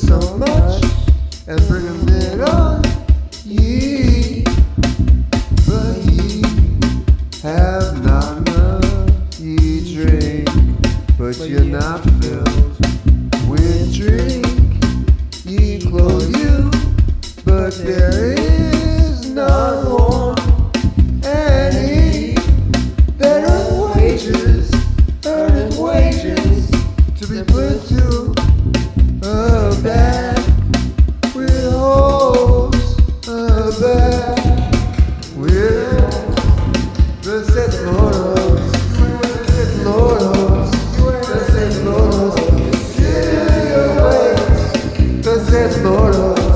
so much and bring a bit on ye, but ye have not enough. Ye drink, but you're not filled with drink. Ye clothe you, but there is none warm. And he that earned wages, earned wages to be put to. Lord.